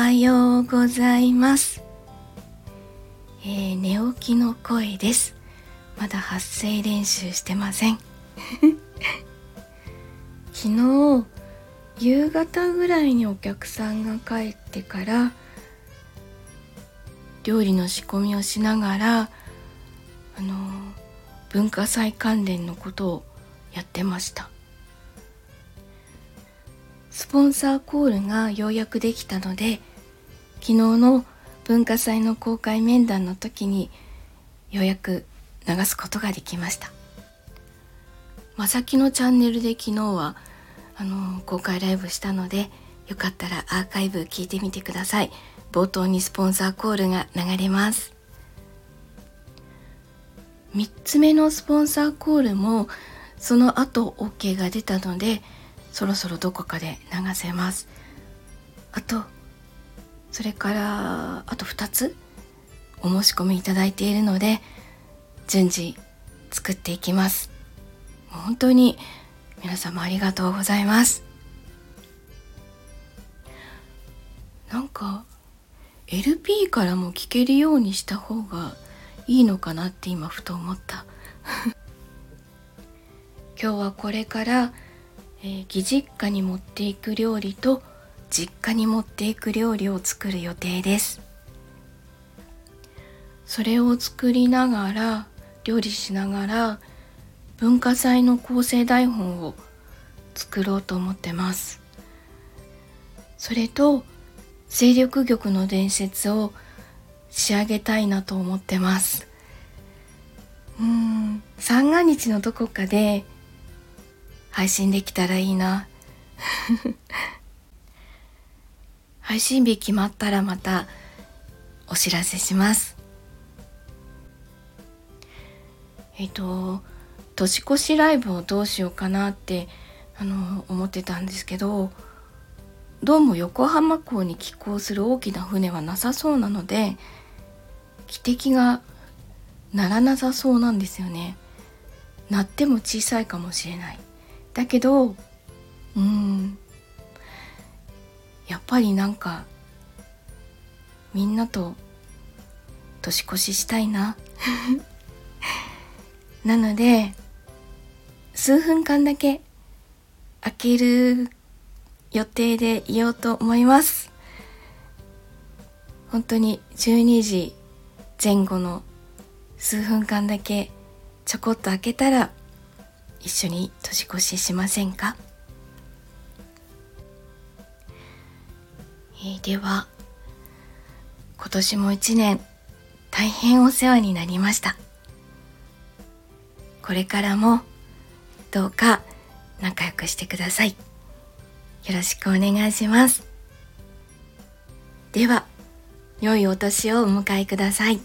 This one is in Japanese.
はようございます、えー、寝起きの声です。まだ発声練習してません。昨日夕方ぐらいにお客さんが帰ってから料理の仕込みをしながらあの文化祭関連のことをやってました。スポンサーコールがようやくできたので昨日の文化祭の公開面談の時にようやく流すことができました。まさきのチャンネルで昨日はあの公開ライブしたのでよかったらアーカイブ聞いてみてください。冒頭にスポンサーコールが流れます。3つ目のスポンサーコールもその後 OK が出たのでそろそろどこかで流せます。あとそれからあと2つお申し込みいただいているので順次作っていきます。本当に皆様ありがとうございます。なんか LP からも聴けるようにした方がいいのかなって今ふと思った。今日はこれからえー、義実家に持っていく料理と実家に持っていく料理を作る予定です。それを作りながら料理しながら文化祭の構成台本を作ろうと思ってます。それと勢力玉の伝説を仕上げたいなと思ってます。うん三が日のどこかで配信できたらいいな。配信日決まったらまたお知らせします。えっ、と年越しライブをどうしようかなってあの思ってたんですけどどうも横浜港に寄港する大きな船はなさそうなので汽笛が鳴らなさそうなんですよね。鳴っても小さいかもしれない。だけどうんやっぱりなんかみんなと年越ししたいな。なので数分間だけ開ける予定でいようと思います。本当に12時前後の数分間だけちょこっと開けたら一緒に年越ししませんか、え、では今年も一年大変お世話になりました。これからもどうか仲良くしてください。よろしくお願いします。では良いお年をお迎えください。